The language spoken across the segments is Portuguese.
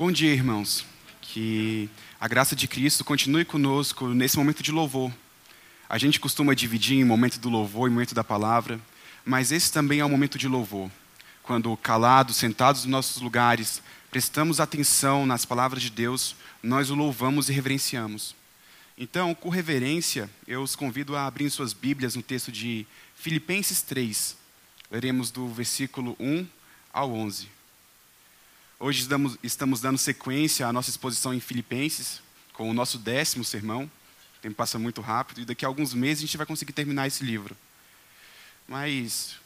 Bom dia, irmãos. Que a graça de Cristo continue conosco nesse momento de louvor. A gente costuma dividir em momento do louvor e momento da palavra, mas esse também é um momento de louvor. Quando calados, sentados nos nossos lugares, prestamos atenção nas palavras de Deus, nós o louvamos e reverenciamos. Então, com reverência, eu os convido a abrir suas Bíblias no texto de Filipenses 3. Leremos do versículo 1 ao 11. Hoje estamos, dando sequência à nossa exposição em Filipenses, com o nosso décimo sermão. O tempo passa muito rápido e daqui a alguns meses a gente vai conseguir terminar esse livro. Mas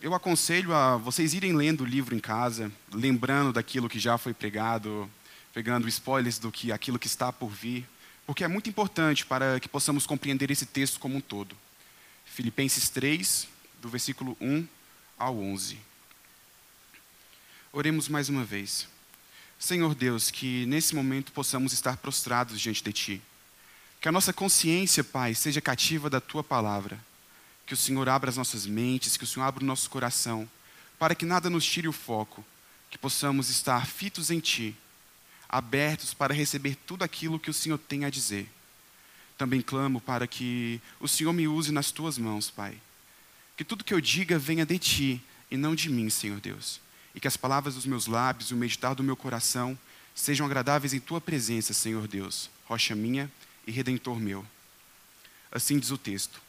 eu aconselho a vocês irem lendo o livro em casa, lembrando daquilo que já foi pregado, pegando spoilers do que aquilo que está por vir porque é muito importante para que possamos compreender esse texto como um todo. Filipenses 3, do versículo 1 ao 11. Oremos mais uma vez. Senhor Deus, que nesse momento possamos estar prostrados diante de Ti. Que a nossa consciência, Pai, seja cativa da Tua palavra. Que o Senhor abra as nossas mentes, que o Senhor abra o nosso coração, para que nada nos tire o foco, que possamos estar fitos em Ti abertos para receber tudo aquilo que o Senhor tem a dizer. Também clamo para que o Senhor me use nas tuas mãos, Pai. Que tudo que eu diga venha de ti e não de mim, Senhor Deus. E que as palavras dos meus lábios e o meditar do meu coração sejam agradáveis em tua presença, Senhor Deus, rocha minha e redentor meu. Assim diz o texto.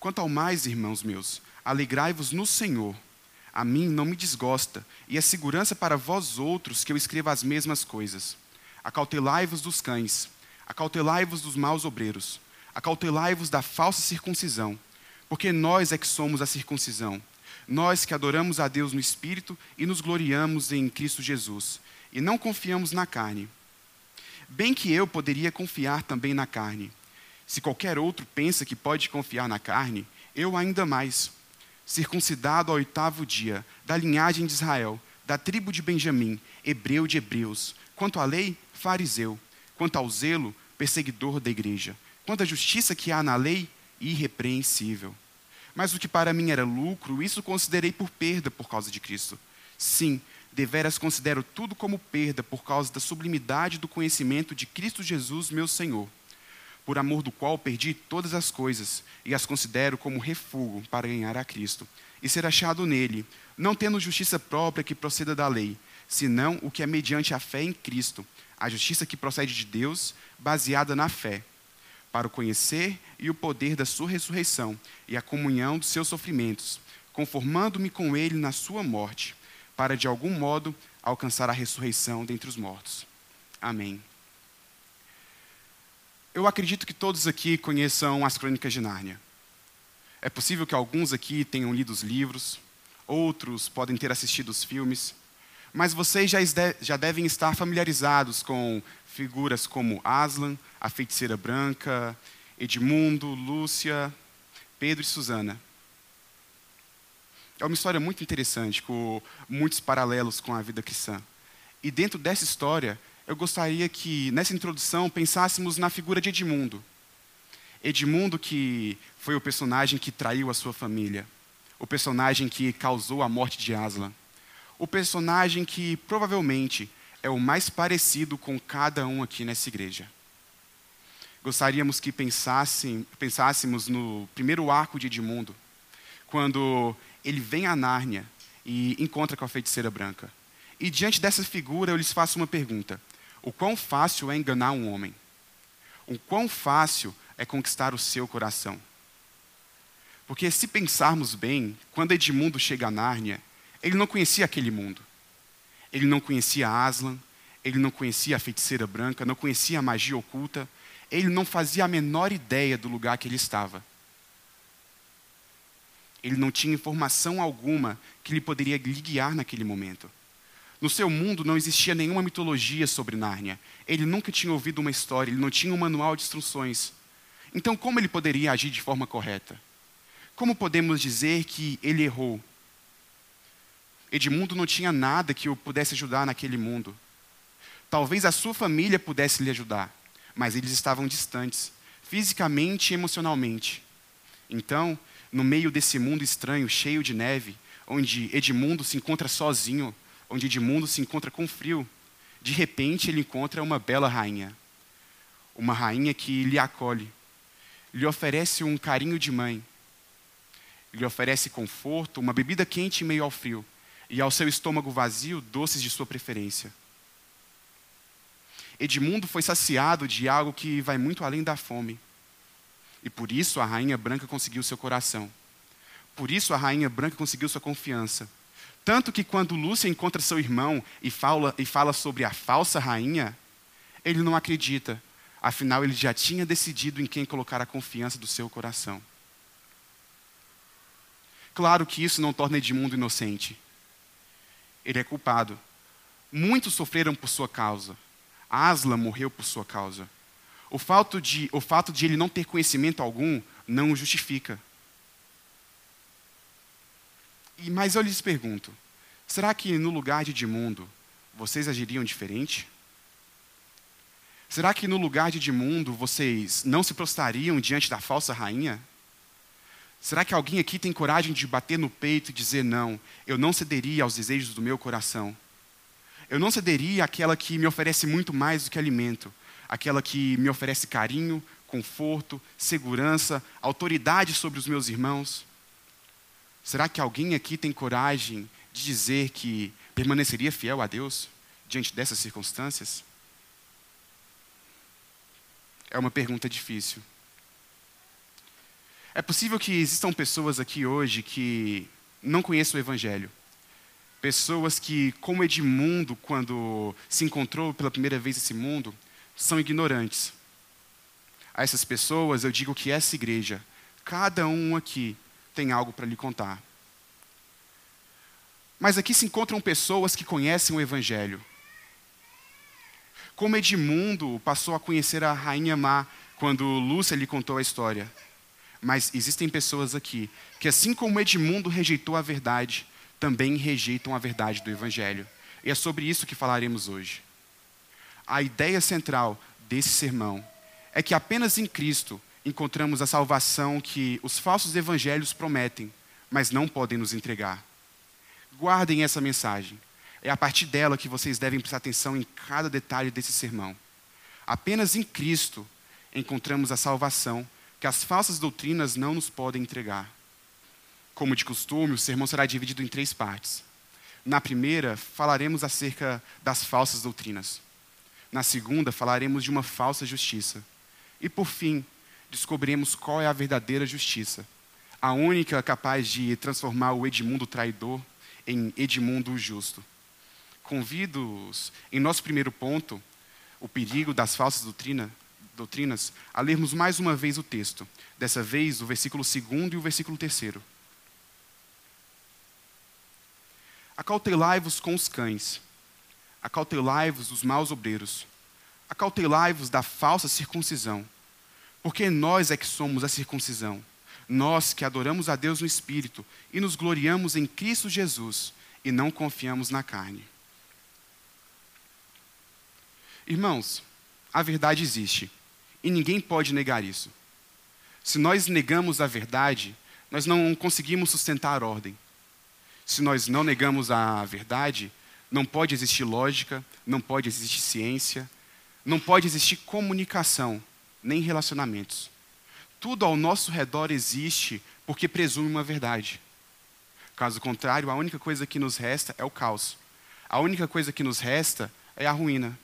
Quanto ao mais, irmãos meus, alegrai-vos no Senhor a mim não me desgosta, e é segurança para vós outros que eu escreva as mesmas coisas. Acautelai-vos dos cães, acautelai-vos dos maus obreiros, acautelai-vos da falsa circuncisão, porque nós é que somos a circuncisão, nós que adoramos a Deus no Espírito e nos gloriamos em Cristo Jesus, e não confiamos na carne. Bem que eu poderia confiar também na carne. Se qualquer outro pensa que pode confiar na carne, eu ainda mais circuncidado ao oitavo dia, da linhagem de Israel, da tribo de Benjamim, hebreu de hebreus. Quanto à lei, fariseu. Quanto ao zelo, perseguidor da igreja. Quanto à justiça que há na lei, irrepreensível. Mas o que para mim era lucro, isso considerei por perda por causa de Cristo. Sim, deveras considero tudo como perda por causa da sublimidade do conhecimento de Cristo Jesus, meu Senhor por amor do qual perdi todas as coisas e as considero como refúgio para ganhar a Cristo e ser achado nele, não tendo justiça própria que proceda da lei, senão o que é mediante a fé em Cristo, a justiça que procede de Deus, baseada na fé, para o conhecer e o poder da sua ressurreição e a comunhão dos seus sofrimentos, conformando-me com ele na sua morte, para de algum modo alcançar a ressurreição dentre os mortos. Amém. Eu acredito que todos aqui conheçam as Crônicas de Nárnia. É possível que alguns aqui tenham lido os livros, outros podem ter assistido os filmes, mas vocês já, já devem estar familiarizados com figuras como Aslan, a feiticeira branca, Edmundo, Lúcia, Pedro e Susana. É uma história muito interessante, com muitos paralelos com a vida cristã. E dentro dessa história, eu gostaria que, nessa introdução, pensássemos na figura de Edmundo. Edmundo, que foi o personagem que traiu a sua família, o personagem que causou a morte de Aslan, o personagem que provavelmente é o mais parecido com cada um aqui nessa igreja. Gostaríamos que pensassem, pensássemos no primeiro arco de Edmundo, quando ele vem a Nárnia e encontra com a feiticeira branca. E diante dessa figura eu lhes faço uma pergunta: o quão fácil é enganar um homem. O quão fácil é conquistar o seu coração. Porque se pensarmos bem, quando Edmundo chega a Nárnia, ele não conhecia aquele mundo. Ele não conhecia Aslan, ele não conhecia a feiticeira branca, não conhecia a magia oculta, ele não fazia a menor ideia do lugar que ele estava. Ele não tinha informação alguma que lhe poderia guiar naquele momento. No seu mundo não existia nenhuma mitologia sobre Nárnia. Ele nunca tinha ouvido uma história, ele não tinha um manual de instruções. Então, como ele poderia agir de forma correta? Como podemos dizer que ele errou? Edmundo não tinha nada que o pudesse ajudar naquele mundo. Talvez a sua família pudesse lhe ajudar, mas eles estavam distantes, fisicamente e emocionalmente. Então, no meio desse mundo estranho, cheio de neve, onde Edmundo se encontra sozinho, onde Edmundo se encontra com frio, de repente ele encontra uma bela rainha. Uma rainha que lhe acolhe, lhe oferece um carinho de mãe, lhe oferece conforto, uma bebida quente em meio ao frio, e ao seu estômago vazio, doces de sua preferência. Edmundo foi saciado de algo que vai muito além da fome. E por isso a rainha branca conseguiu seu coração. Por isso a rainha branca conseguiu sua confiança. Tanto que quando Lúcia encontra seu irmão e fala, e fala sobre a falsa rainha, ele não acredita. Afinal, ele já tinha decidido em quem colocar a confiança do seu coração. Claro que isso não torna Edmundo inocente. Ele é culpado. Muitos sofreram por sua causa. Asla morreu por sua causa. O fato, de, o fato de ele não ter conhecimento algum não o justifica. E, mas eu lhes pergunto: será que no lugar de Edmundo vocês agiriam diferente? Será que no lugar de Edmundo vocês não se prostrariam diante da falsa rainha? Será que alguém aqui tem coragem de bater no peito e dizer não, eu não cederia aos desejos do meu coração? Eu não cederia àquela que me oferece muito mais do que alimento, aquela que me oferece carinho, conforto, segurança, autoridade sobre os meus irmãos? Será que alguém aqui tem coragem de dizer que permaneceria fiel a Deus diante dessas circunstâncias? É uma pergunta difícil. É possível que existam pessoas aqui hoje que não conheçam o Evangelho. Pessoas que, como Edmundo, quando se encontrou pela primeira vez nesse mundo, são ignorantes. A essas pessoas eu digo que essa igreja, cada um aqui, tem algo para lhe contar. Mas aqui se encontram pessoas que conhecem o Evangelho. Como Edmundo passou a conhecer a rainha má quando Lúcia lhe contou a história. Mas existem pessoas aqui que, assim como Edmundo rejeitou a verdade, também rejeitam a verdade do Evangelho. E é sobre isso que falaremos hoje. A ideia central desse sermão é que apenas em Cristo encontramos a salvação que os falsos evangelhos prometem, mas não podem nos entregar. Guardem essa mensagem. É a partir dela que vocês devem prestar atenção em cada detalhe desse sermão. Apenas em Cristo encontramos a salvação que as falsas doutrinas não nos podem entregar. Como de costume, o sermão será dividido em três partes. Na primeira, falaremos acerca das falsas doutrinas. Na segunda, falaremos de uma falsa justiça. E por fim, descobriremos qual é a verdadeira justiça, a única capaz de transformar o Edmundo traidor em Edmundo justo. Convido-os, em nosso primeiro ponto, o perigo das falsas doutrina, doutrinas, a lermos mais uma vez o texto, dessa vez o versículo 2 e o versículo 3. Acautelai-vos com os cães, acautelai-vos dos maus obreiros, acautelai-vos da falsa circuncisão, porque nós é que somos a circuncisão, nós que adoramos a Deus no Espírito e nos gloriamos em Cristo Jesus e não confiamos na carne. Irmãos, a verdade existe e ninguém pode negar isso. Se nós negamos a verdade, nós não conseguimos sustentar a ordem. Se nós não negamos a verdade, não pode existir lógica, não pode existir ciência, não pode existir comunicação, nem relacionamentos. Tudo ao nosso redor existe porque presume uma verdade. Caso contrário, a única coisa que nos resta é o caos. A única coisa que nos resta é a ruína.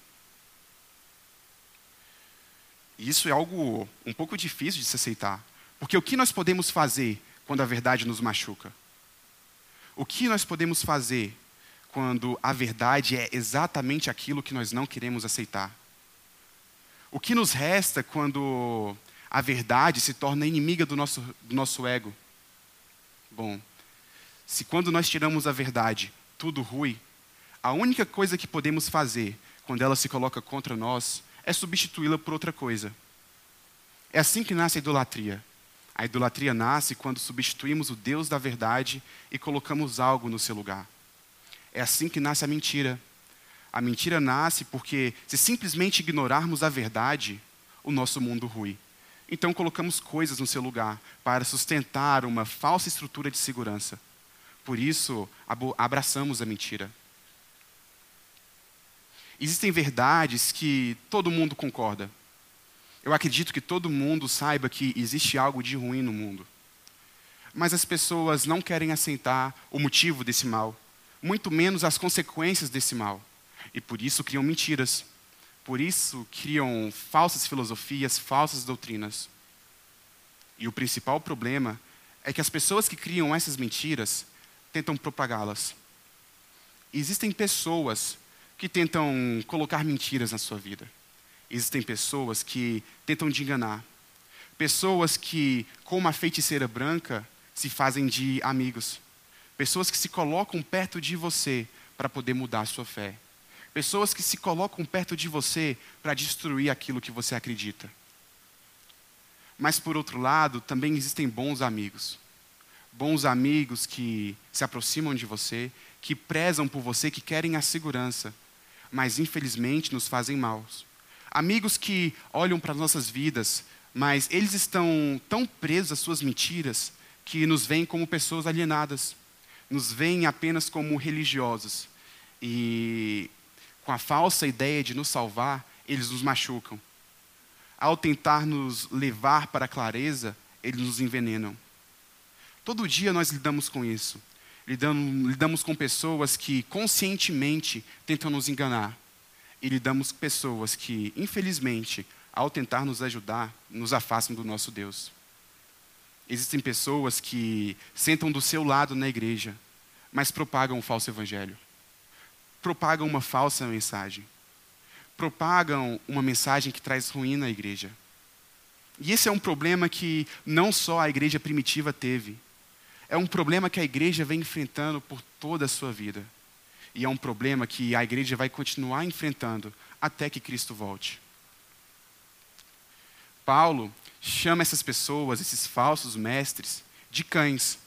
E isso é algo um pouco difícil de se aceitar. Porque o que nós podemos fazer quando a verdade nos machuca? O que nós podemos fazer quando a verdade é exatamente aquilo que nós não queremos aceitar? O que nos resta quando a verdade se torna inimiga do nosso, do nosso ego? Bom, se quando nós tiramos a verdade, tudo rui, a única coisa que podemos fazer quando ela se coloca contra nós é substituí-la por outra coisa. É assim que nasce a idolatria. A idolatria nasce quando substituímos o Deus da verdade e colocamos algo no seu lugar. É assim que nasce a mentira. A mentira nasce porque, se simplesmente ignorarmos a verdade, o nosso mundo rui. Então colocamos coisas no seu lugar para sustentar uma falsa estrutura de segurança. Por isso, abraçamos a mentira. Existem verdades que todo mundo concorda. Eu acredito que todo mundo saiba que existe algo de ruim no mundo. Mas as pessoas não querem aceitar o motivo desse mal, muito menos as consequências desse mal. E por isso criam mentiras. Por isso criam falsas filosofias, falsas doutrinas. E o principal problema é que as pessoas que criam essas mentiras tentam propagá-las. Existem pessoas que tentam colocar mentiras na sua vida. Existem pessoas que tentam te enganar. Pessoas que, com uma feiticeira branca, se fazem de amigos. Pessoas que se colocam perto de você para poder mudar a sua fé. Pessoas que se colocam perto de você para destruir aquilo que você acredita. Mas, por outro lado, também existem bons amigos. Bons amigos que se aproximam de você, que prezam por você, que querem a segurança, mas infelizmente nos fazem mal. Amigos que olham para nossas vidas, mas eles estão tão presos às suas mentiras que nos veem como pessoas alienadas, nos veem apenas como religiosos. E com a falsa ideia de nos salvar, eles nos machucam. Ao tentar nos levar para a clareza, eles nos envenenam. Todo dia nós lidamos com isso lidamos, lidamos com pessoas que conscientemente tentam nos enganar. E lidamos com pessoas que, infelizmente, ao tentar nos ajudar, nos afastam do nosso Deus. Existem pessoas que sentam do seu lado na igreja, mas propagam um falso evangelho. Propagam uma falsa mensagem. Propagam uma mensagem que traz ruína à igreja. E esse é um problema que não só a igreja primitiva teve, é um problema que a igreja vem enfrentando por toda a sua vida. E é um problema que a igreja vai continuar enfrentando até que Cristo volte. Paulo chama essas pessoas, esses falsos mestres, de cães.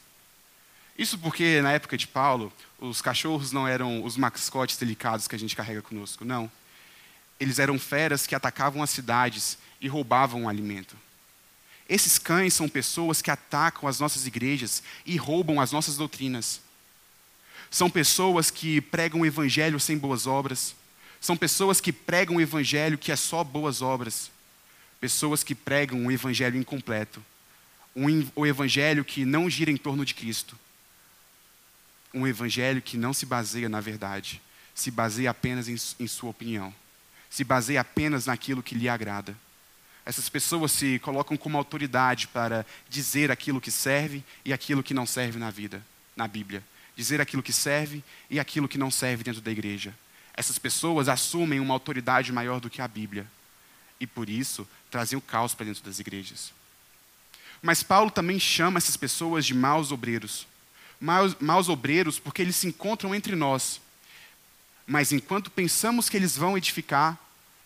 Isso porque, na época de Paulo, os cachorros não eram os mascotes delicados que a gente carrega conosco, não. Eles eram feras que atacavam as cidades e roubavam o alimento. Esses cães são pessoas que atacam as nossas igrejas e roubam as nossas doutrinas. São pessoas que pregam o evangelho sem boas obras. São pessoas que pregam o evangelho que é só boas obras. Pessoas que pregam o evangelho incompleto. Um, o evangelho que não gira em torno de Cristo. Um evangelho que não se baseia na verdade, se baseia apenas em, em sua opinião, se baseia apenas naquilo que lhe agrada. Essas pessoas se colocam como autoridade para dizer aquilo que serve e aquilo que não serve na vida, na Bíblia. Dizer aquilo que serve e aquilo que não serve dentro da igreja. Essas pessoas assumem uma autoridade maior do que a Bíblia. E por isso trazem o caos para dentro das igrejas. Mas Paulo também chama essas pessoas de maus obreiros. Maus, maus obreiros porque eles se encontram entre nós. Mas enquanto pensamos que eles vão edificar,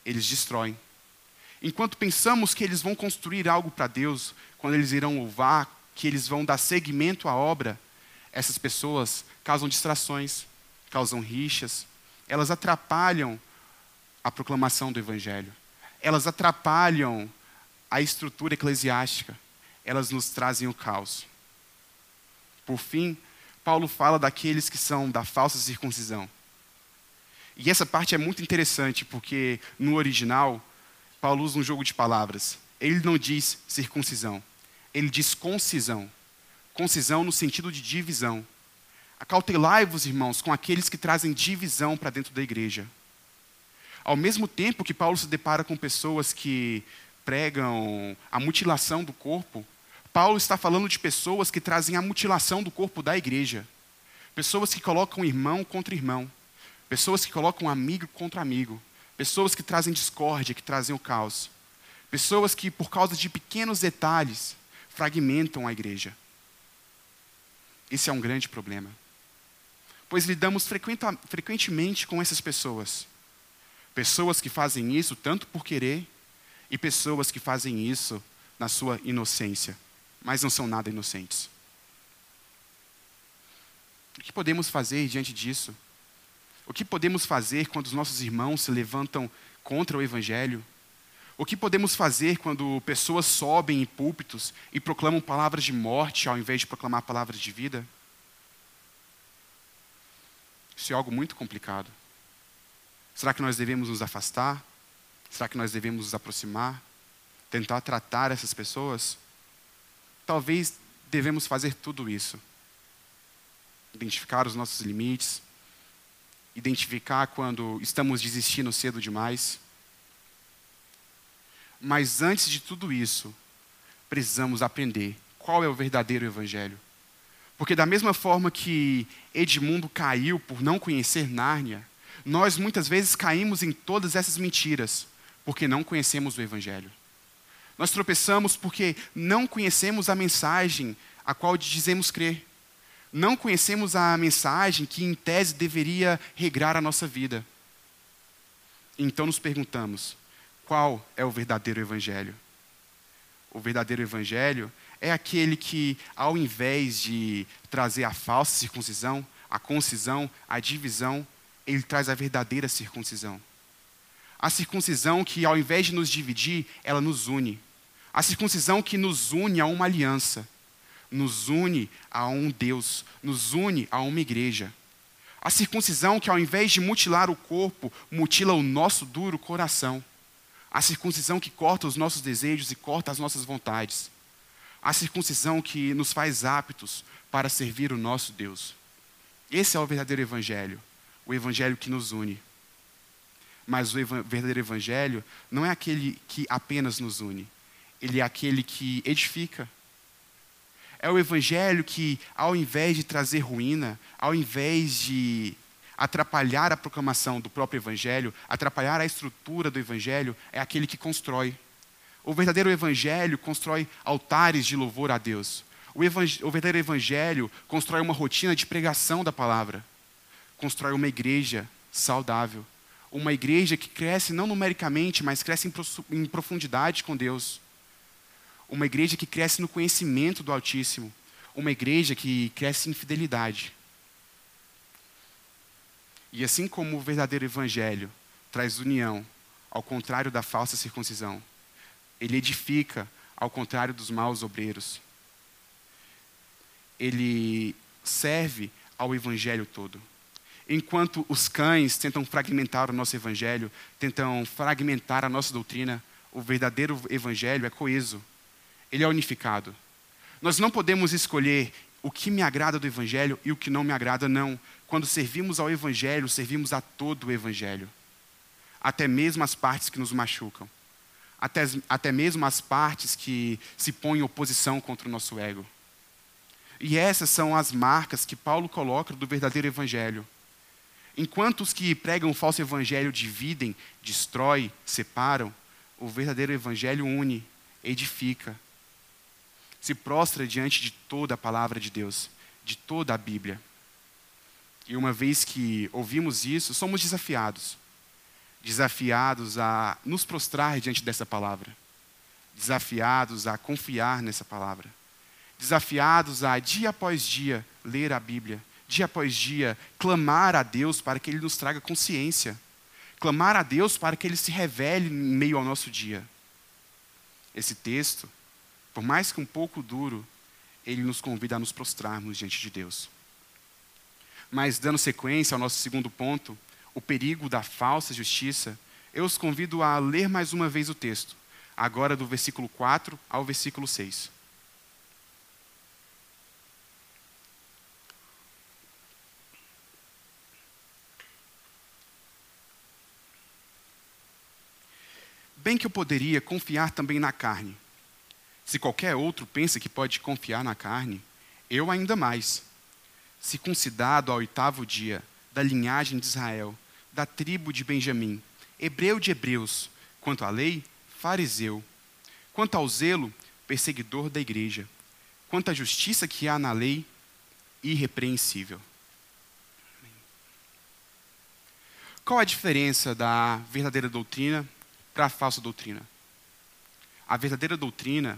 eles destroem. Enquanto pensamos que eles vão construir algo para Deus, quando eles irão louvar, que eles vão dar seguimento à obra, essas pessoas causam distrações, causam rixas, elas atrapalham a proclamação do Evangelho, elas atrapalham a estrutura eclesiástica, elas nos trazem o caos. Por fim, Paulo fala daqueles que são da falsa circuncisão. E essa parte é muito interessante, porque no original, Paulo usa um jogo de palavras. Ele não diz circuncisão, ele diz concisão. Concisão no sentido de divisão. Acautelai-vos, irmãos, com aqueles que trazem divisão para dentro da igreja. Ao mesmo tempo que Paulo se depara com pessoas que pregam a mutilação do corpo, Paulo está falando de pessoas que trazem a mutilação do corpo da igreja. Pessoas que colocam irmão contra irmão. Pessoas que colocam amigo contra amigo. Pessoas que trazem discórdia, que trazem o caos. Pessoas que, por causa de pequenos detalhes, fragmentam a igreja. Esse é um grande problema. Pois lidamos frequentemente com essas pessoas. Pessoas que fazem isso tanto por querer, e pessoas que fazem isso na sua inocência, mas não são nada inocentes. O que podemos fazer diante disso? O que podemos fazer quando os nossos irmãos se levantam contra o Evangelho? O que podemos fazer quando pessoas sobem em púlpitos e proclamam palavras de morte ao invés de proclamar palavras de vida? Isso é algo muito complicado. Será que nós devemos nos afastar? Será que nós devemos nos aproximar? Tentar tratar essas pessoas? Talvez devemos fazer tudo isso. Identificar os nossos limites, identificar quando estamos desistindo cedo demais. Mas antes de tudo isso, precisamos aprender qual é o verdadeiro evangelho. Porque, da mesma forma que Edmundo caiu por não conhecer Nárnia, nós muitas vezes caímos em todas essas mentiras, porque não conhecemos o Evangelho. Nós tropeçamos porque não conhecemos a mensagem a qual dizemos crer. Não conhecemos a mensagem que, em tese, deveria regrar a nossa vida. Então nos perguntamos: qual é o verdadeiro Evangelho? O verdadeiro Evangelho é aquele que, ao invés de trazer a falsa circuncisão, a concisão, a divisão, ele traz a verdadeira circuncisão. A circuncisão que, ao invés de nos dividir, ela nos une. A circuncisão que nos une a uma aliança, nos une a um Deus, nos une a uma igreja. A circuncisão que, ao invés de mutilar o corpo, mutila o nosso duro coração. A circuncisão que corta os nossos desejos e corta as nossas vontades a circuncisão que nos faz aptos para servir o nosso Deus. Esse é o verdadeiro evangelho, o evangelho que nos une. Mas o verdadeiro evangelho não é aquele que apenas nos une, ele é aquele que edifica. É o evangelho que, ao invés de trazer ruína, ao invés de atrapalhar a proclamação do próprio evangelho, atrapalhar a estrutura do evangelho, é aquele que constrói. O verdadeiro evangelho constrói altares de louvor a Deus. O, o, verdadeiro evangelho constrói uma rotina de pregação da palavra. Constrói uma igreja saudável. Uma igreja que cresce não numericamente, mas cresce em, em profundidade com Deus. Uma igreja que cresce no conhecimento do Altíssimo. Uma igreja que cresce em fidelidade. E assim como o verdadeiro evangelho traz união, ao contrário da falsa circuncisão, ele edifica, ao contrário dos maus obreiros. Ele serve ao evangelho todo. Enquanto os cães tentam fragmentar o nosso evangelho, tentam fragmentar a nossa doutrina, o verdadeiro evangelho é coeso. Ele é unificado. Nós não podemos escolher o que me agrada do evangelho e o que não me agrada, não. Quando servimos ao evangelho, servimos a todo o evangelho. Até mesmo as partes que nos machucam até, até mesmo as partes que se põem em oposição contra o nosso ego. E essas são as marcas que Paulo coloca do verdadeiro evangelho. Enquanto os que pregam o falso evangelho dividem, destrói, separam, o verdadeiro evangelho une, edifica, se prostra diante de toda a palavra de Deus, de toda a Bíblia. E uma vez que ouvimos isso, somos desafiados. Desafiados a nos prostrar diante dessa palavra, desafiados a confiar nessa palavra, desafiados a, dia após dia, ler a Bíblia, dia após dia, clamar a Deus para que Ele nos traga consciência, clamar a Deus para que Ele se revele em meio ao nosso dia. Esse texto, por mais que um pouco duro, ele nos convida a nos prostrarmos diante de Deus. Mas, dando sequência ao nosso segundo ponto, o perigo da falsa justiça, eu os convido a ler mais uma vez o texto, agora do versículo 4 ao versículo 6. Bem que eu poderia confiar também na carne. Se qualquer outro pensa que pode confiar na carne, eu ainda mais. Circuncidado ao oitavo dia, da linhagem de Israel, da tribo de Benjamim, hebreu de hebreus, quanto à lei, fariseu, quanto ao zelo, perseguidor da igreja, quanto à justiça que há na lei, irrepreensível. Qual a diferença da verdadeira doutrina para a falsa doutrina? A verdadeira doutrina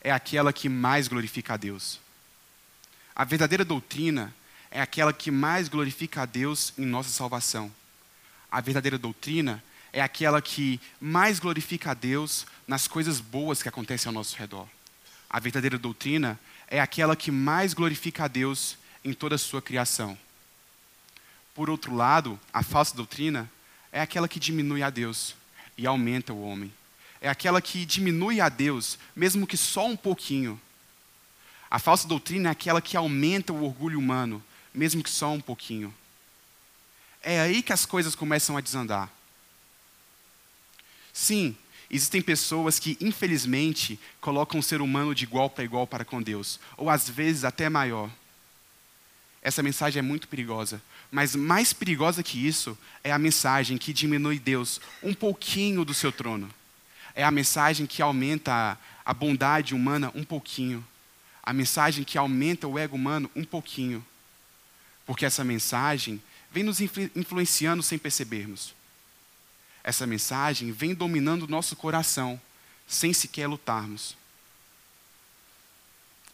é aquela que mais glorifica a Deus. A verdadeira doutrina é aquela que mais glorifica a Deus em nossa salvação a verdadeira doutrina é aquela que mais glorifica a Deus nas coisas boas que acontecem ao nosso redor. A verdadeira doutrina é aquela que mais glorifica a Deus em toda a sua criação. Por outro lado, a falsa doutrina é aquela que diminui a Deus e aumenta o homem. É aquela que diminui a Deus, mesmo que só um pouquinho. A falsa doutrina é aquela que aumenta o orgulho humano, mesmo que só um pouquinho. É aí que as coisas começam a desandar. Sim, existem pessoas que, infelizmente, colocam o ser humano de igual para igual para com Deus, ou às vezes até maior. Essa mensagem é muito perigosa, mas mais perigosa que isso é a mensagem que diminui Deus um pouquinho do seu trono. É a mensagem que aumenta a bondade humana um pouquinho. A mensagem que aumenta o ego humano um pouquinho. Porque essa mensagem vem nos influenciando sem percebermos. Essa mensagem vem dominando o nosso coração, sem sequer lutarmos.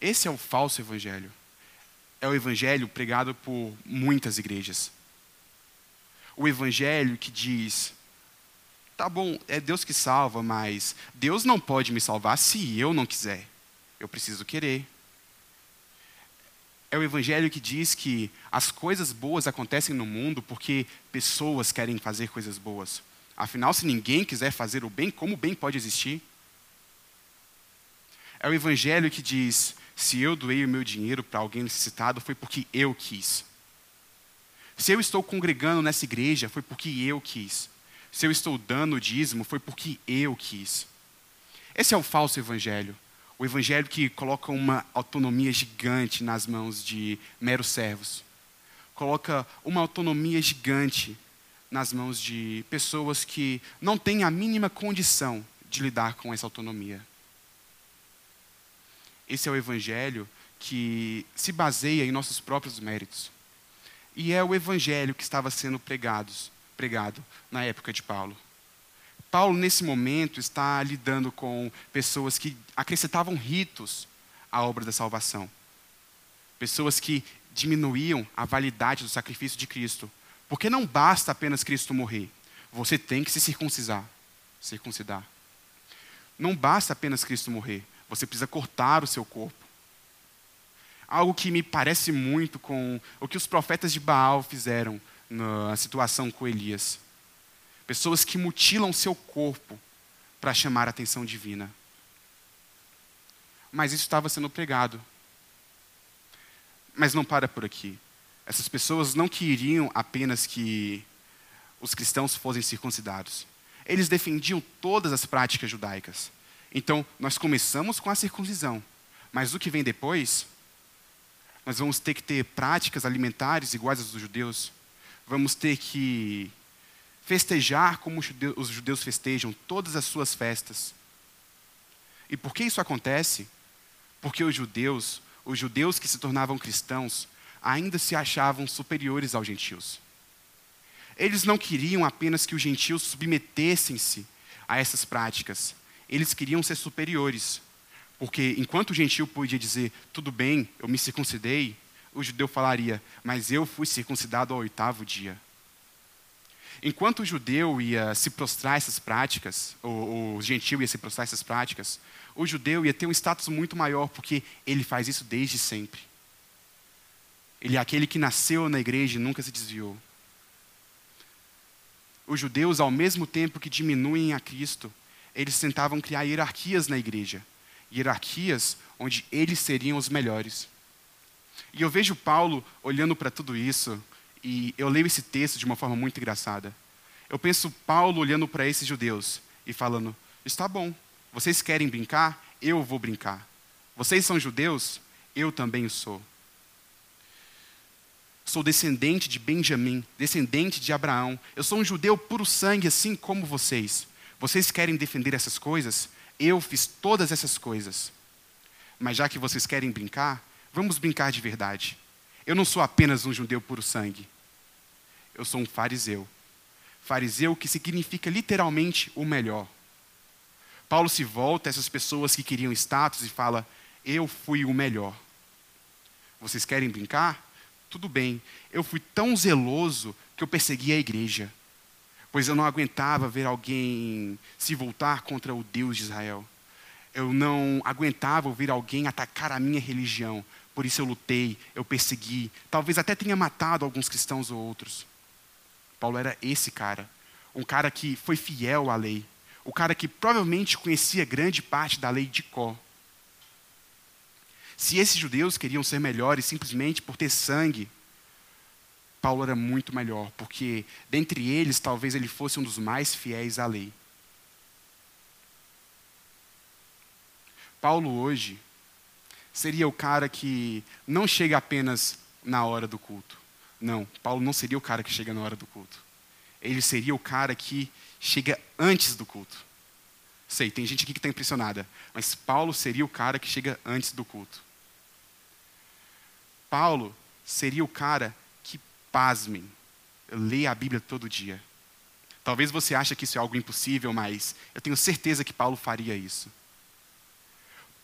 Esse é o falso evangelho. É o evangelho pregado por muitas igrejas. O evangelho que diz: tá bom, é Deus que salva, mas Deus não pode me salvar se eu não quiser. Eu preciso querer. É o evangelho que diz que as coisas boas acontecem no mundo porque pessoas querem fazer coisas boas. Afinal, se ninguém quiser fazer o bem, como o bem pode existir? É o evangelho que diz: se eu doei o meu dinheiro para alguém necessitado, foi porque eu quis. Se eu estou congregando nessa igreja, foi porque eu quis. Se eu estou dando o dízimo, foi porque eu quis. Esse é o falso evangelho. O evangelho que coloca uma autonomia gigante nas mãos de meros servos. Coloca uma autonomia gigante nas mãos de pessoas que não têm a mínima condição de lidar com essa autonomia. Esse é o evangelho que se baseia em nossos próprios méritos. E é o evangelho que estava sendo pregado, pregado na época de Paulo. Paulo, nesse momento, está lidando com pessoas que acrescentavam ritos à obra da salvação. Pessoas que diminuíam a validade do sacrifício de Cristo. Porque não basta apenas Cristo morrer. Você tem que se circuncisar. Circuncidar. Não basta apenas Cristo morrer. Você precisa cortar o seu corpo. Algo que me parece muito com o que os profetas de Baal fizeram na situação com Elias. Pessoas que mutilam seu corpo para chamar a atenção divina. Mas isso estava sendo pregado. Mas não para por aqui. Essas pessoas não queriam apenas que os cristãos fossem circuncidados. Eles defendiam todas as práticas judaicas. Então, nós começamos com a circuncisão. Mas o que vem depois, nós vamos ter que ter práticas alimentares iguais às dos judeus. Vamos ter que festejar como os judeus festejam todas as suas festas. E por que isso acontece? Porque os judeus, os judeus que se tornavam cristãos, ainda se achavam superiores aos gentios. Eles não queriam apenas que os gentios submetessem-se a essas práticas, eles queriam ser superiores. Porque enquanto o gentio podia dizer, tudo bem, eu me circuncidei, o judeu falaria, mas eu fui circuncidado ao oitavo dia. Enquanto o judeu ia se prostrar essas práticas, ou o gentil ia se prostrar essas práticas, o judeu ia ter um status muito maior, porque ele faz isso desde sempre. Ele é aquele que nasceu na igreja e nunca se desviou. Os judeus, ao mesmo tempo que diminuem a Cristo, eles tentavam criar hierarquias na igreja hierarquias onde eles seriam os melhores. E eu vejo Paulo olhando para tudo isso, e eu leio esse texto de uma forma muito engraçada. Eu penso Paulo olhando para esses judeus e falando: está bom, vocês querem brincar? Eu vou brincar. Vocês são judeus? Eu também sou. Sou descendente de Benjamim, descendente de Abraão. Eu sou um judeu puro sangue, assim como vocês. Vocês querem defender essas coisas? Eu fiz todas essas coisas. Mas já que vocês querem brincar, vamos brincar de verdade. Eu não sou apenas um judeu puro sangue. Eu sou um fariseu. Fariseu que significa literalmente o melhor. Paulo se volta a essas pessoas que queriam status e fala: Eu fui o melhor. Vocês querem brincar? Tudo bem. Eu fui tão zeloso que eu persegui a igreja, pois eu não aguentava ver alguém se voltar contra o Deus de Israel. Eu não aguentava ouvir alguém atacar a minha religião, por isso eu lutei, eu persegui, talvez até tenha matado alguns cristãos ou outros. Paulo era esse cara. um cara que foi fiel à lei, o cara que provavelmente conhecia grande parte da lei de Có. Se esses judeus queriam ser melhores simplesmente por ter sangue, Paulo era muito melhor, porque dentre eles talvez ele fosse um dos mais fiéis à lei. Paulo hoje seria o cara que não chega apenas na hora do culto. Não, Paulo não seria o cara que chega na hora do culto. Ele seria o cara que chega antes do culto. Sei, tem gente aqui que está impressionada, mas Paulo seria o cara que chega antes do culto. Paulo seria o cara que, pasmem, lê a Bíblia todo dia. Talvez você ache que isso é algo impossível, mas eu tenho certeza que Paulo faria isso.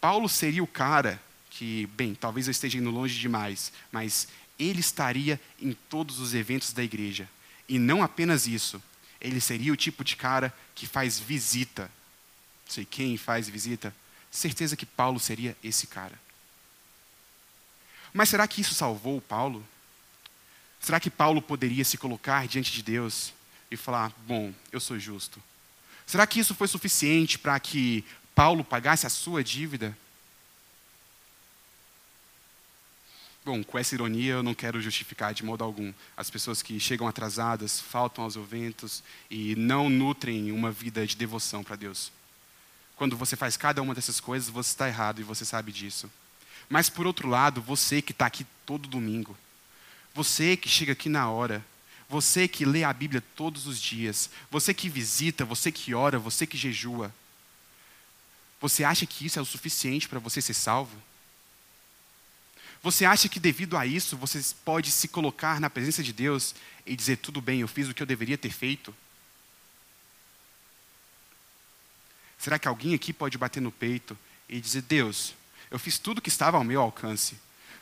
Paulo seria o cara que, bem, talvez eu esteja indo longe demais, mas ele estaria em todos os eventos da igreja. E não apenas isso, ele seria o tipo de cara que faz visita. Não sei quem faz visita. Certeza que Paulo seria esse cara. Mas será que isso salvou Paulo? Será que Paulo poderia se colocar diante de Deus e falar: Bom, eu sou justo? Será que isso foi suficiente para que Paulo pagasse a sua dívida? Bom, com essa ironia eu não quero justificar de modo algum as pessoas que chegam atrasadas, faltam aos eventos e não nutrem uma vida de devoção para Deus. Quando você faz cada uma dessas coisas, você está errado e você sabe disso. Mas por outro lado, você que está aqui todo domingo, você que chega aqui na hora, você que lê a Bíblia todos os dias, você que visita, você que ora, você que jejua, você acha que isso é o suficiente para você ser salvo? Você acha que devido a isso você pode se colocar na presença de Deus e dizer: tudo bem, eu fiz o que eu deveria ter feito? Será que alguém aqui pode bater no peito e dizer: Deus, eu fiz tudo que estava ao meu alcance.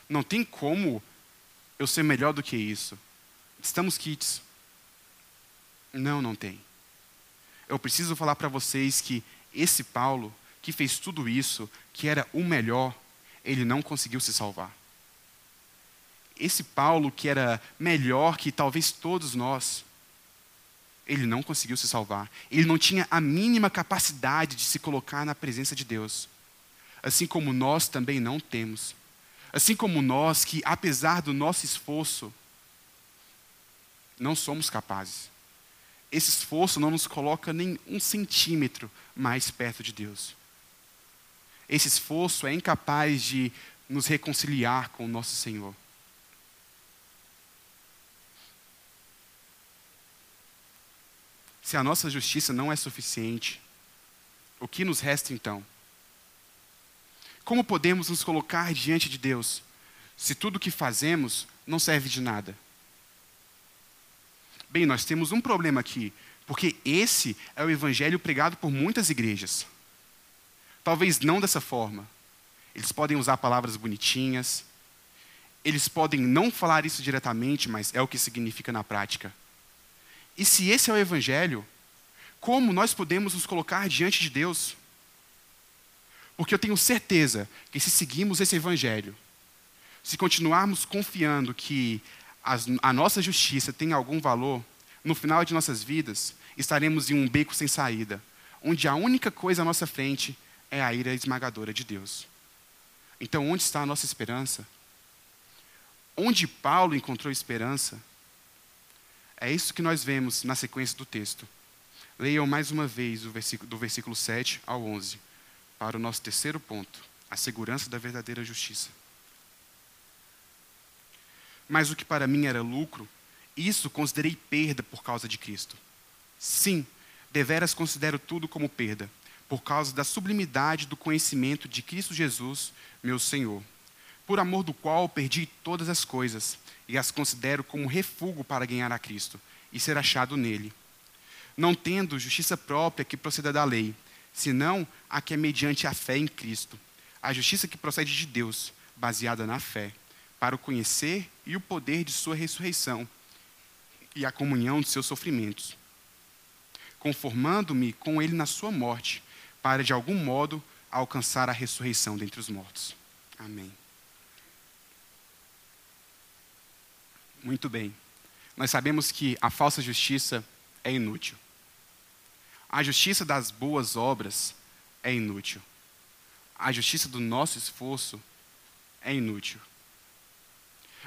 Não tem como eu ser melhor do que isso. Estamos kits. Não, não tem. Eu preciso falar para vocês que esse Paulo, que fez tudo isso, que era o melhor, ele não conseguiu se salvar esse Paulo, que era melhor que talvez todos nós, ele não conseguiu se salvar. Ele não tinha a mínima capacidade de se colocar na presença de Deus. Assim como nós também não temos. Assim como nós, que apesar do nosso esforço, não somos capazes. Esse esforço não nos coloca nem um centímetro mais perto de Deus. Esse esforço é incapaz de nos reconciliar com o nosso Senhor. Se a nossa justiça não é suficiente, o que nos resta então? Como podemos nos colocar diante de Deus se tudo o que fazemos não serve de nada? Bem, nós temos um problema aqui, porque esse é o evangelho pregado por muitas igrejas. Talvez não dessa forma. Eles podem usar palavras bonitinhas, eles podem não falar isso diretamente, mas é o que significa na prática. E se esse é o Evangelho, como nós podemos nos colocar diante de Deus? Porque eu tenho certeza que se seguirmos esse Evangelho, se continuarmos confiando que as, a nossa justiça tem algum valor, no final de nossas vidas, estaremos em um beco sem saída, onde a única coisa à nossa frente é a ira esmagadora de Deus. Então, onde está a nossa esperança? Onde Paulo encontrou esperança? É isso que nós vemos na sequência do texto. Leiam mais uma vez versículo, do versículo 7 ao 11, para o nosso terceiro ponto, a segurança da verdadeira justiça. Mas o que para mim era lucro, isso considerei perda por causa de Cristo. Sim, deveras considero tudo como perda, por causa da sublimidade do conhecimento de Cristo Jesus, meu Senhor, por amor do qual perdi todas as coisas e as considero como refúgio para ganhar a Cristo e ser achado nele. Não tendo justiça própria que proceda da lei, senão a que é mediante a fé em Cristo, a justiça que procede de Deus, baseada na fé, para o conhecer e o poder de sua ressurreição e a comunhão de seus sofrimentos, conformando-me com ele na sua morte, para de algum modo alcançar a ressurreição dentre os mortos. Amém. Muito bem. Nós sabemos que a falsa justiça é inútil. A justiça das boas obras é inútil. A justiça do nosso esforço é inútil.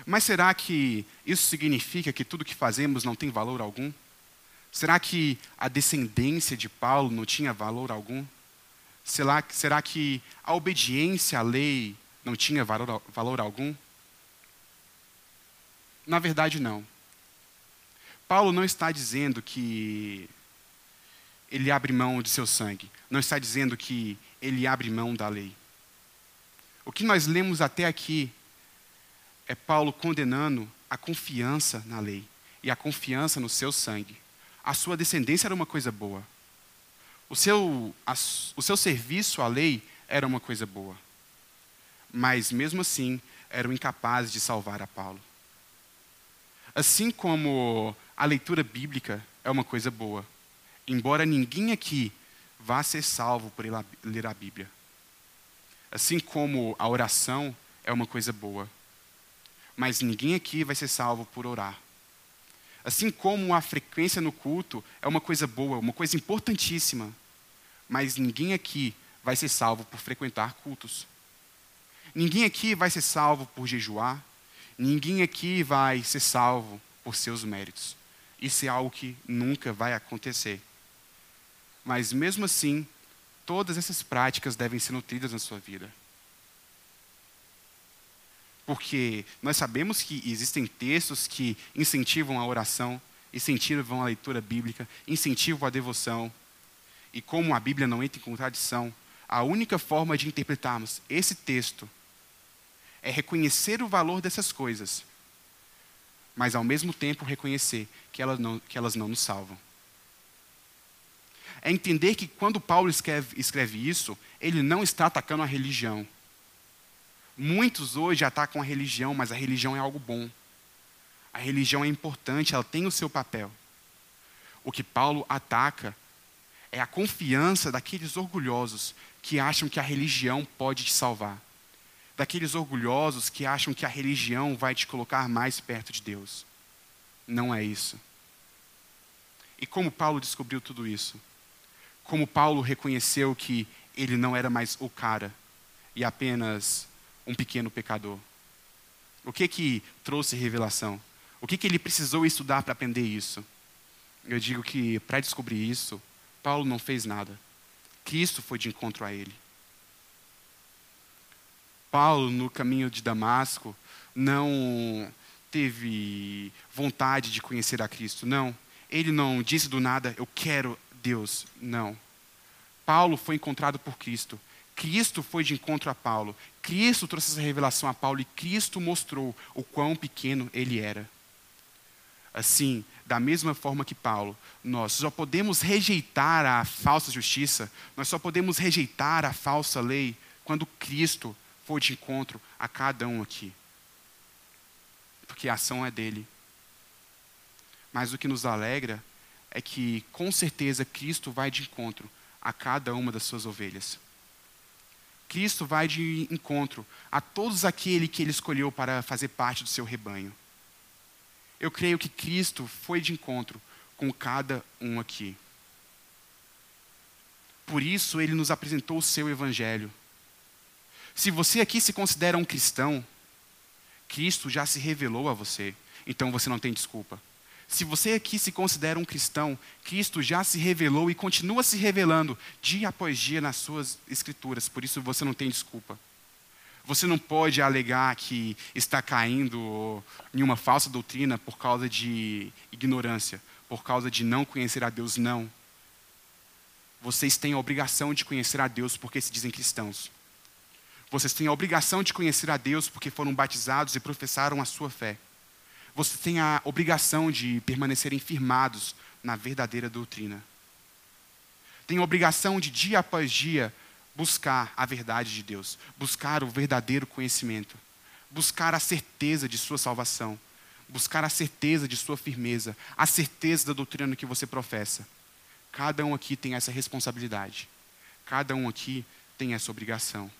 Mas será que isso significa que tudo que fazemos não tem valor algum? Será que a descendência de Paulo não tinha valor algum? Será, será que a obediência à lei não tinha valor, valor algum? Na verdade, não. Paulo não está dizendo que ele abre mão de seu sangue. Não está dizendo que ele abre mão da lei. O que nós lemos até aqui é Paulo condenando a confiança na lei e a confiança no seu sangue. A sua descendência era uma coisa boa. O seu, a, o seu serviço à lei era uma coisa boa. Mas, mesmo assim, eram incapazes de salvar a Paulo. Assim como a leitura bíblica é uma coisa boa, embora ninguém aqui vá ser salvo por ler a Bíblia. Assim como a oração é uma coisa boa, mas ninguém aqui vai ser salvo por orar. Assim como a frequência no culto é uma coisa boa, uma coisa importantíssima, mas ninguém aqui vai ser salvo por frequentar cultos. Ninguém aqui vai ser salvo por jejuar, ninguém aqui vai ser salvo por seus méritos. Isso é algo que nunca vai acontecer. Mas mesmo assim, todas essas práticas devem ser nutridas na sua vida. Porque nós sabemos que existem textos que incentivam a oração, incentivam a leitura bíblica, incentivam a devoção. E como a Bíblia não entra em contradição, a única forma de interpretarmos esse texto é reconhecer o valor dessas coisas, mas ao mesmo tempo reconhecer que elas não, que elas não nos salvam. É entender que quando Paulo escreve, escreve isso, ele não está atacando a religião. Muitos hoje atacam a religião, mas a religião é algo bom. A religião é importante, ela tem o seu papel. O que Paulo ataca é a confiança daqueles orgulhosos que acham que a religião pode te salvar. Daqueles orgulhosos que acham que a religião vai te colocar mais perto de Deus. Não é isso. E como Paulo descobriu tudo isso? Como Paulo reconheceu que ele não era mais o cara e apenas um pequeno pecador? O que que trouxe revelação? O que que ele precisou estudar para aprender isso? Eu digo que para descobrir isso, Paulo não fez nada. Cristo foi de encontro a ele. Paulo, no caminho de Damasco, não teve vontade de conhecer a Cristo, não. Ele não disse do nada, eu quero Deus, não. Paulo foi encontrado por Cristo. Cristo foi de encontro a Paulo. Cristo trouxe essa revelação a Paulo e Cristo mostrou o quão pequeno ele era. Assim, da mesma forma que Paulo, nós só podemos rejeitar a falsa justiça, nós só podemos rejeitar a falsa lei quando Cristo for de encontro a cada um aqui. Porque a ação é dele. Mas o que nos alegra é que, com certeza, Cristo vai de encontro a cada uma das suas ovelhas. Cristo vai de encontro a todos aquele que ele escolheu para fazer parte do seu rebanho. Eu creio que Cristo foi de encontro com cada um aqui. Por isso ele nos apresentou o seu evangelho. Se você aqui se considera um cristão, Cristo já se revelou a você, então você não tem desculpa. Se você aqui se considera um cristão, Cristo já se revelou e continua se revelando dia após dia nas suas escrituras, por isso você não tem desculpa. Você não pode alegar que está caindo em uma falsa doutrina por causa de ignorância, por causa de não conhecer a Deus, não. Vocês têm a obrigação de conhecer a Deus porque se dizem cristãos. Vocês têm a obrigação de conhecer a Deus porque foram batizados e professaram a sua fé. Vocês têm a obrigação de permanecerem firmados na verdadeira doutrina. Têm a obrigação de, dia após dia, buscar a verdade de Deus, buscar o verdadeiro conhecimento, buscar a certeza de sua salvação, buscar a certeza de sua firmeza, a certeza da doutrina que você professa. Cada um aqui tem essa responsabilidade. Cada um aqui tem essa obrigação.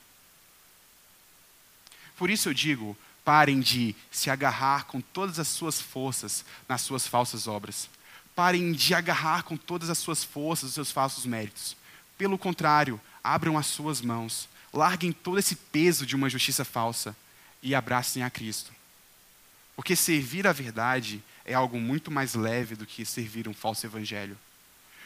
Por isso eu digo: parem de se agarrar com todas as suas forças nas suas falsas obras. parem de agarrar com todas as suas forças os seus falsos méritos. Pelo contrário, abram as suas mãos, larguem todo esse peso de uma justiça falsa e abracem a Cristo. Porque servir a verdade é algo muito mais leve do que servir um falso evangelho.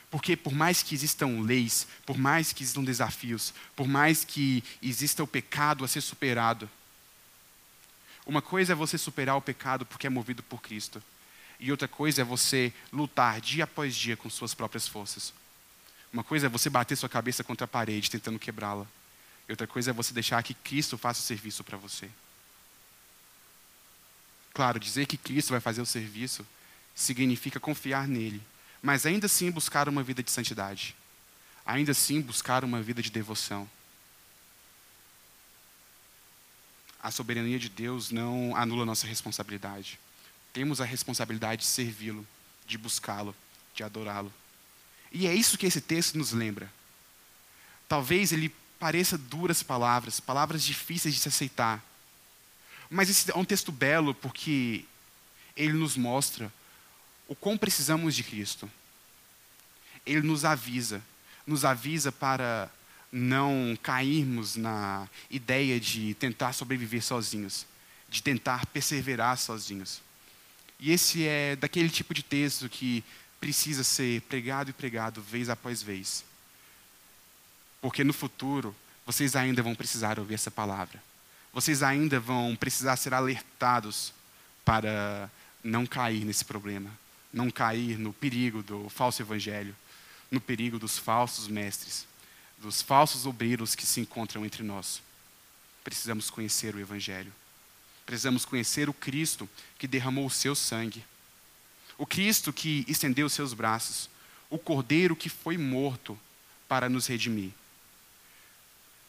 Porque por mais que existam leis, por mais que existam desafios, por mais que exista o pecado a ser superado, uma coisa é você superar o pecado porque é movido por Cristo. E outra coisa é você lutar dia após dia com suas próprias forças. Uma coisa é você bater sua cabeça contra a parede tentando quebrá-la. E outra coisa é você deixar que Cristo faça o serviço para você. Claro, dizer que Cristo vai fazer o serviço significa confiar nele, mas ainda assim buscar uma vida de santidade. Ainda assim buscar uma vida de devoção. A soberania de Deus não anula nossa responsabilidade. Temos a responsabilidade de servi-lo, de buscá-lo, de adorá-lo. E é isso que esse texto nos lembra. Talvez ele pareça duras palavras, palavras difíceis de se aceitar. Mas esse é um texto belo porque ele nos mostra o quão precisamos de Cristo. Ele nos avisa, nos avisa para não cairmos na ideia de tentar sobreviver sozinhos, de tentar perseverar sozinhos. E esse é daquele tipo de texto que precisa ser pregado e pregado vez após vez. Porque no futuro, vocês ainda vão precisar ouvir essa palavra. Vocês ainda vão precisar ser alertados para não cair nesse problema, não cair no perigo do falso evangelho, no perigo dos falsos mestres, dos falsos obreiros que se encontram entre nós. Precisamos conhecer o evangelho. Precisamos conhecer o Cristo que derramou o seu sangue. O Cristo que estendeu os seus braços. O Cordeiro que foi morto para nos redimir.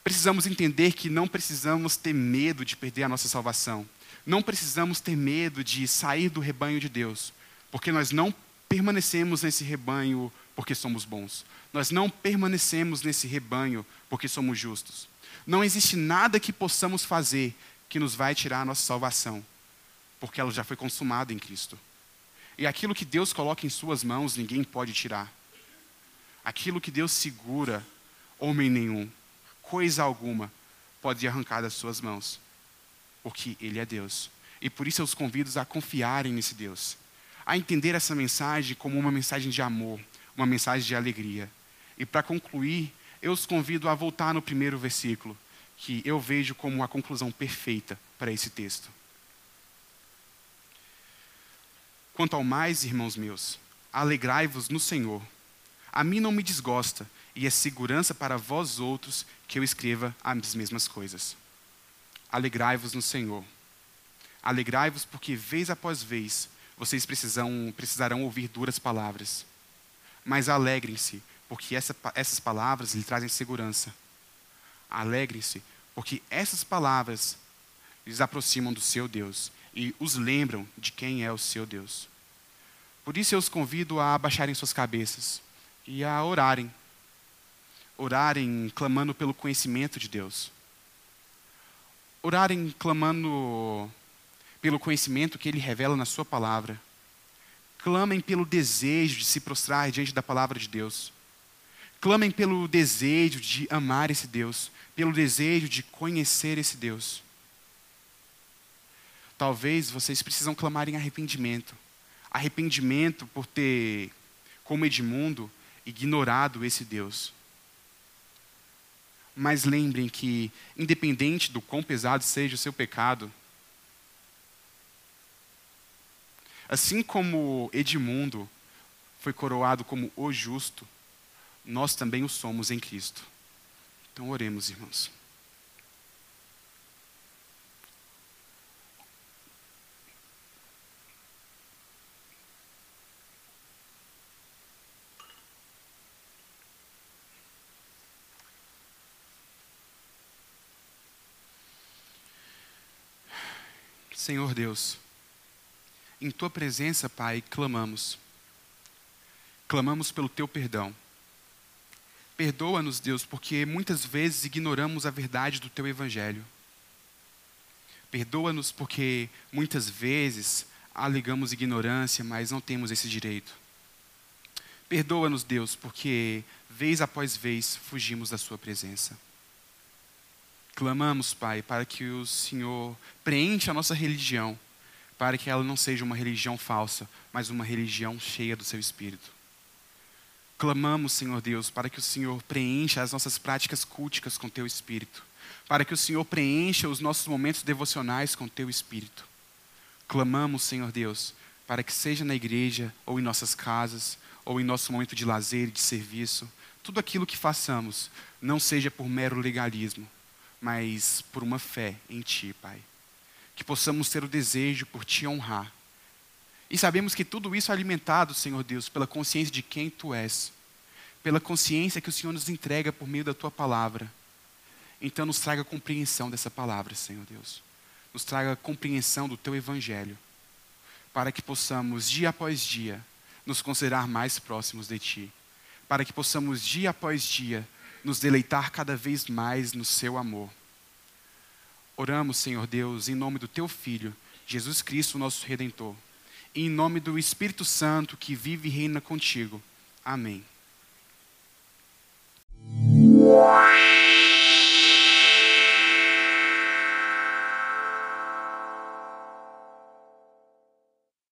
Precisamos entender que não precisamos ter medo de perder a nossa salvação. Não precisamos ter medo de sair do rebanho de Deus, porque nós não permanecemos nesse rebanho porque somos bons. Nós não permanecemos nesse rebanho porque somos justos. Não existe nada que possamos fazer que nos vai tirar a nossa salvação, porque ela já foi consumada em Cristo. E aquilo que Deus coloca em suas mãos, ninguém pode tirar. Aquilo que Deus segura, homem nenhum, coisa alguma, pode arrancar das suas mãos, porque Ele é Deus. E por isso eu os convido a confiarem nesse Deus, a entender essa mensagem como uma mensagem de amor, uma mensagem de alegria. E para concluir, eu os convido a voltar no primeiro versículo, que eu vejo como a conclusão perfeita para esse texto. Quanto ao mais, irmãos meus, alegrai-vos no Senhor. A mim não me desgosta, e é segurança para vós outros que eu escreva as mesmas coisas. Alegrai-vos no Senhor. Alegrai-vos porque, vez após vez, vocês precisam, precisarão ouvir duras palavras. Mas alegrem-se, porque essa, essas palavras lhe trazem segurança. Alegrem-se, porque essas palavras lhes aproximam do seu Deus e os lembram de quem é o seu Deus. Por isso eu os convido a abaixarem suas cabeças e a orarem. Orarem clamando pelo conhecimento de Deus. Orarem clamando pelo conhecimento que Ele revela na Sua palavra. Clamem pelo desejo de se prostrar diante da palavra de Deus. Clamem pelo desejo de amar esse Deus, pelo desejo de conhecer esse Deus. Talvez vocês precisam clamar em arrependimento. Arrependimento por ter, como Edmundo, ignorado esse Deus. Mas lembrem que, independente do quão pesado seja o seu pecado, assim como Edmundo foi coroado como o justo, nós também o somos em Cristo. Então oremos, irmãos. Senhor Deus, em tua presença, Pai, clamamos. Clamamos pelo teu perdão. Perdoa-nos, Deus, porque muitas vezes ignoramos a verdade do teu evangelho. Perdoa-nos porque muitas vezes alegamos ignorância, mas não temos esse direito. Perdoa-nos, Deus, porque vez após vez fugimos da Sua presença. Clamamos, Pai, para que o Senhor preencha a nossa religião, para que ela não seja uma religião falsa, mas uma religião cheia do Seu Espírito. Clamamos, Senhor Deus, para que o Senhor preencha as nossas práticas culticas com Teu Espírito, para que o Senhor preencha os nossos momentos devocionais com Teu Espírito. Clamamos, Senhor Deus, para que seja na igreja, ou em nossas casas, ou em nosso momento de lazer e de serviço, tudo aquilo que façamos não seja por mero legalismo, mas por uma fé em Ti, Pai. Que possamos ter o desejo por Te honrar. E sabemos que tudo isso é alimentado, Senhor Deus, pela consciência de quem Tu és, pela consciência que o Senhor nos entrega por meio da Tua palavra. Então, nos traga compreensão dessa palavra, Senhor Deus. Nos traga compreensão do Teu Evangelho, para que possamos, dia após dia, nos considerar mais próximos de Ti, para que possamos, dia após dia, nos deleitar cada vez mais no Seu amor. Oramos, Senhor Deus, em nome do Teu Filho, Jesus Cristo, nosso Redentor, e em nome do Espírito Santo que vive e reina contigo. Amém.